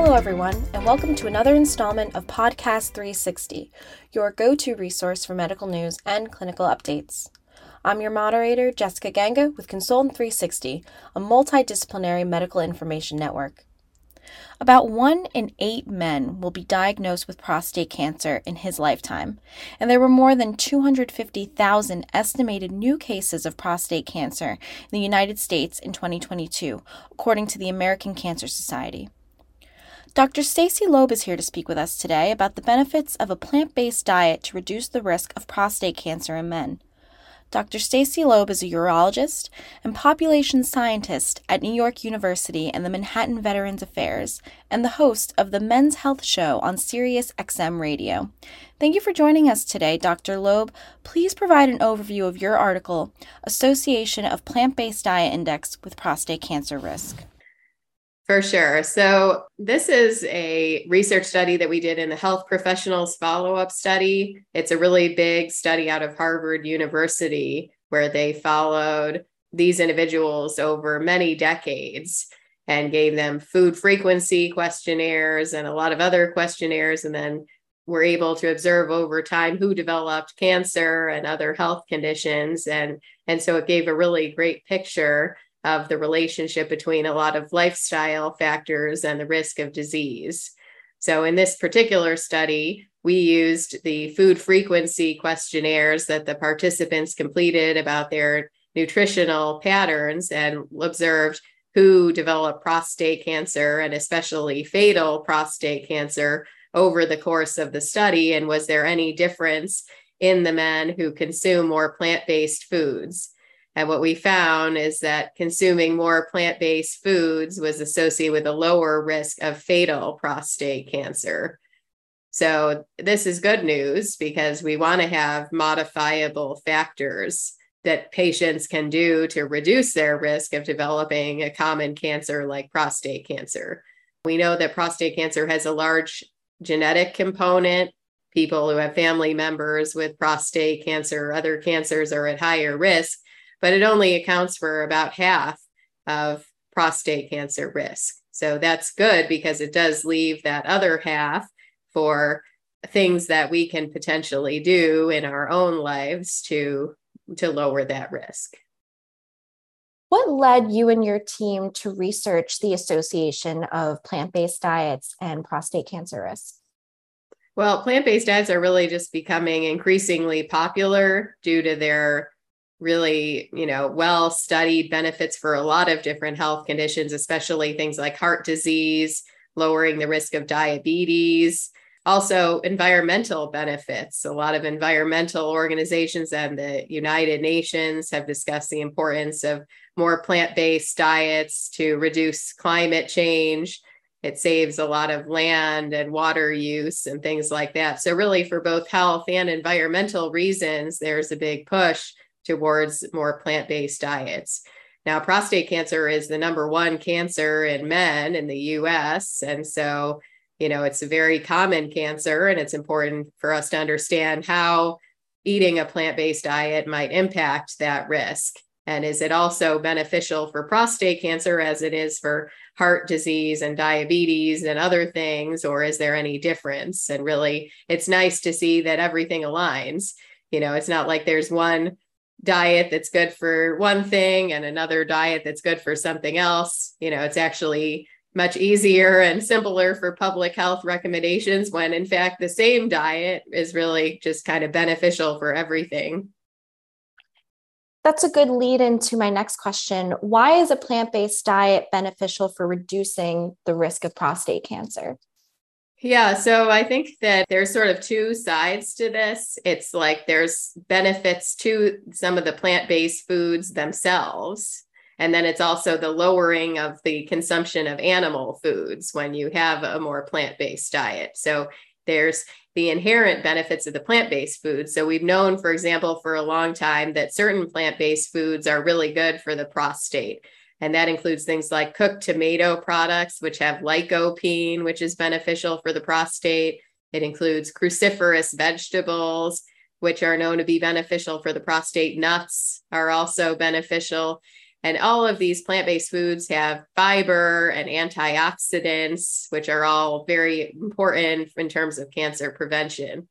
Hello, everyone, and welcome to another installment of Podcast 360, your go to resource for medical news and clinical updates. I'm your moderator, Jessica Ganga, with Consultant 360, a multidisciplinary medical information network. About one in eight men will be diagnosed with prostate cancer in his lifetime, and there were more than 250,000 estimated new cases of prostate cancer in the United States in 2022, according to the American Cancer Society. Dr. Stacy Loeb is here to speak with us today about the benefits of a plant-based diet to reduce the risk of prostate cancer in men. Dr. Stacy Loeb is a urologist and population scientist at New York University and the Manhattan Veterans Affairs, and the host of the Men's Health Show on Sirius XM Radio. Thank you for joining us today, Dr. Loeb. Please provide an overview of your article, Association of Plant Based Diet Index with Prostate Cancer Risk. For sure. So, this is a research study that we did in the Health Professionals Follow Up Study. It's a really big study out of Harvard University where they followed these individuals over many decades and gave them food frequency questionnaires and a lot of other questionnaires. And then were able to observe over time who developed cancer and other health conditions. And, and so it gave a really great picture of the relationship between a lot of lifestyle factors and the risk of disease. So, in this particular study, we used the food frequency questionnaires that the participants completed about their nutritional patterns and observed who developed prostate cancer and especially fatal prostate cancer over the course of the study. And was there any difference in the men who consume more plant based foods? And what we found is that consuming more plant based foods was associated with a lower risk of fatal prostate cancer. So, this is good news because we want to have modifiable factors that patients can do to reduce their risk of developing a common cancer like prostate cancer. We know that prostate cancer has a large genetic component. People who have family members with prostate cancer or other cancers are at higher risk but it only accounts for about half of prostate cancer risk. So that's good because it does leave that other half for things that we can potentially do in our own lives to to lower that risk. What led you and your team to research the association of plant-based diets and prostate cancer risk? Well, plant-based diets are really just becoming increasingly popular due to their really, you know, well studied benefits for a lot of different health conditions, especially things like heart disease, lowering the risk of diabetes, also environmental benefits. A lot of environmental organizations and the United Nations have discussed the importance of more plant based diets to reduce climate change. It saves a lot of land and water use and things like that. So, really, for both health and environmental reasons, there's a big push towards more plant based diets. Now, prostate cancer is the number one cancer in men in the US. And so, you know, it's a very common cancer, and it's important for us to understand how eating a plant based diet might impact that risk. And is it also beneficial for prostate cancer as it is for heart disease and diabetes and other things? Or is there any difference? And really, it's nice to see that everything aligns. You know, it's not like there's one diet that's good for one thing and another diet that's good for something else. You know, it's actually much easier and simpler for public health recommendations when, in fact, the same diet is really just kind of beneficial for everything. That's a good lead into my next question. Why is a plant based diet beneficial for reducing the risk of prostate cancer? Yeah, so I think that there's sort of two sides to this. It's like there's benefits to some of the plant based foods themselves. And then it's also the lowering of the consumption of animal foods when you have a more plant based diet. So there's the inherent benefits of the plant based foods. So we've known, for example, for a long time that certain plant based foods are really good for the prostate. And that includes things like cooked tomato products, which have lycopene, which is beneficial for the prostate. It includes cruciferous vegetables, which are known to be beneficial for the prostate. Nuts are also beneficial. And all of these plant based foods have fiber and antioxidants, which are all very important in terms of cancer prevention.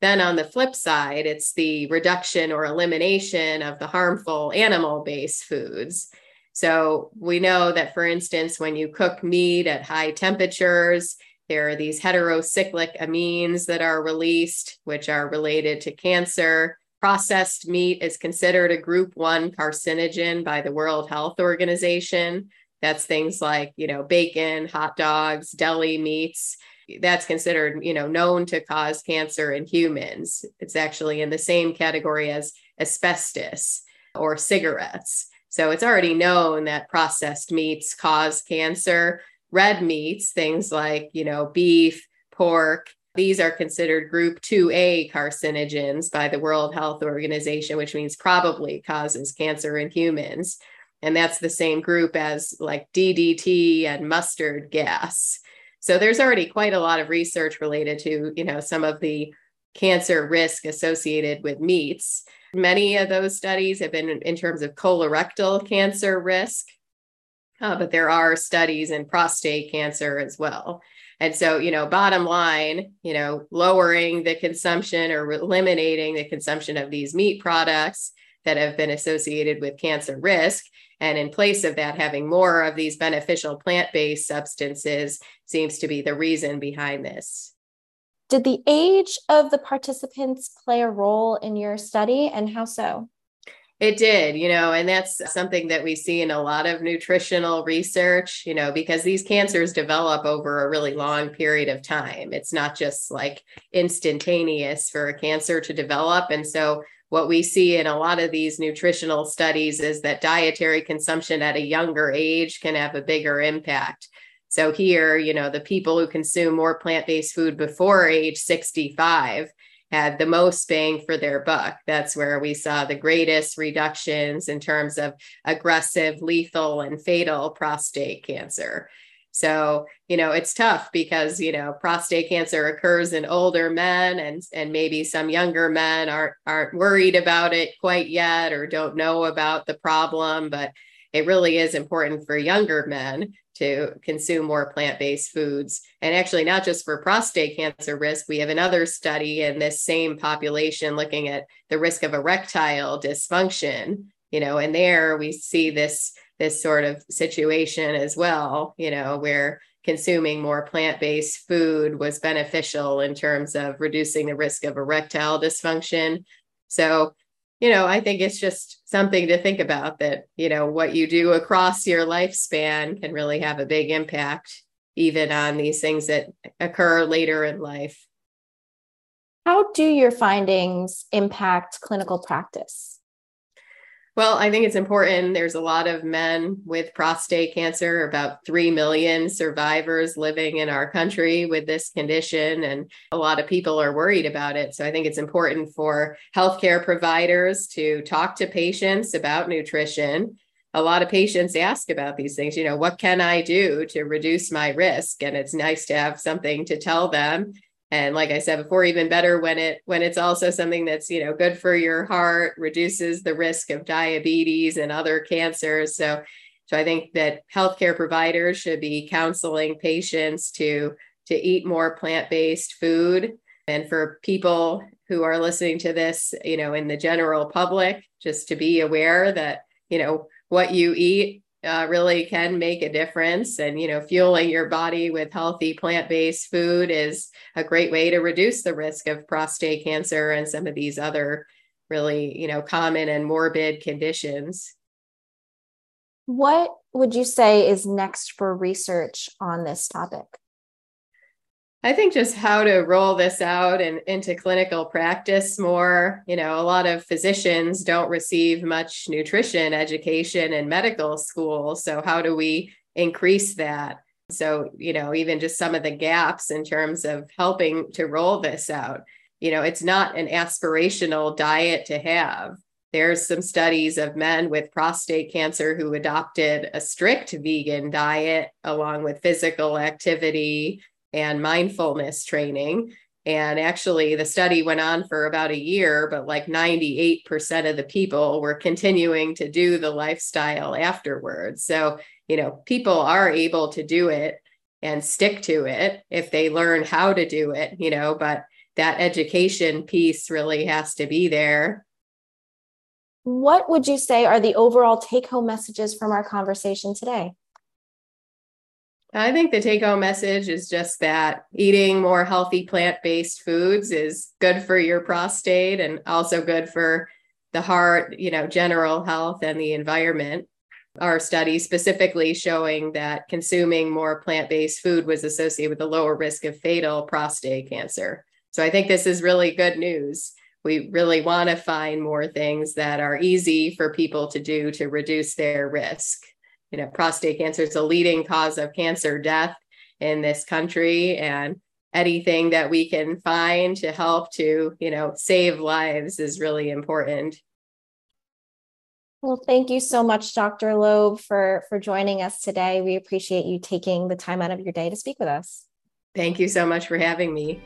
Then on the flip side, it's the reduction or elimination of the harmful animal based foods. So we know that, for instance, when you cook meat at high temperatures, there are these heterocyclic amines that are released, which are related to cancer. Processed meat is considered a group one carcinogen by the World Health Organization. That's things like, you know, bacon, hot dogs, deli meats. That's considered, you know, known to cause cancer in humans. It's actually in the same category as asbestos or cigarettes. So it's already known that processed meats cause cancer. Red meats, things like, you know, beef, pork, these are considered group 2A carcinogens by the World Health Organization, which means probably causes cancer in humans. And that's the same group as like DDT and mustard gas. So there's already quite a lot of research related to, you know, some of the cancer risk associated with meats. Many of those studies have been in terms of colorectal cancer risk, uh, but there are studies in prostate cancer as well. And so, you know, bottom line, you know, lowering the consumption or eliminating the consumption of these meat products that have been associated with cancer risk. And in place of that, having more of these beneficial plant based substances seems to be the reason behind this. Did the age of the participants play a role in your study, and how so? It did, you know, and that's something that we see in a lot of nutritional research, you know, because these cancers develop over a really long period of time. It's not just like instantaneous for a cancer to develop. And so, what we see in a lot of these nutritional studies is that dietary consumption at a younger age can have a bigger impact. So, here, you know, the people who consume more plant based food before age 65 had the most bang for their buck. That's where we saw the greatest reductions in terms of aggressive, lethal, and fatal prostate cancer. So, you know, it's tough because, you know, prostate cancer occurs in older men and and maybe some younger men aren't aren't worried about it quite yet or don't know about the problem, but it really is important for younger men to consume more plant based foods. And actually, not just for prostate cancer risk, we have another study in this same population looking at the risk of erectile dysfunction. You know, and there we see this this sort of situation as well, you know, where consuming more plant-based food was beneficial in terms of reducing the risk of erectile dysfunction. So you know, I think it's just something to think about that, you know, what you do across your lifespan can really have a big impact, even on these things that occur later in life. How do your findings impact clinical practice? Well, I think it's important. There's a lot of men with prostate cancer, about 3 million survivors living in our country with this condition, and a lot of people are worried about it. So I think it's important for healthcare providers to talk to patients about nutrition. A lot of patients ask about these things, you know, what can I do to reduce my risk? And it's nice to have something to tell them and like i said before even better when it when it's also something that's you know good for your heart reduces the risk of diabetes and other cancers. So so i think that healthcare providers should be counseling patients to to eat more plant-based food. And for people who are listening to this you know in the general public just to be aware that you know what you eat uh, really can make a difference. And, you know, fueling your body with healthy plant based food is a great way to reduce the risk of prostate cancer and some of these other really, you know, common and morbid conditions. What would you say is next for research on this topic? I think just how to roll this out and into clinical practice more. You know, a lot of physicians don't receive much nutrition education in medical school. So, how do we increase that? So, you know, even just some of the gaps in terms of helping to roll this out. You know, it's not an aspirational diet to have. There's some studies of men with prostate cancer who adopted a strict vegan diet along with physical activity and mindfulness training And actually, the study went on for about a year, but like 98% of the people were continuing to do the lifestyle afterwards. So, you know, people are able to do it and stick to it if they learn how to do it, you know, but that education piece really has to be there. What would you say are the overall take home messages from our conversation today? I think the take home message is just that eating more healthy plant based foods is good for your prostate and also good for the heart, you know, general health and the environment. Our study specifically showing that consuming more plant based food was associated with a lower risk of fatal prostate cancer. So I think this is really good news. We really want to find more things that are easy for people to do to reduce their risk you know, prostate cancer is a leading cause of cancer death in this country. And anything that we can find to help to, you know, save lives is really important. Well, thank you so much, Dr. Loeb, for, for joining us today. We appreciate you taking the time out of your day to speak with us. Thank you so much for having me.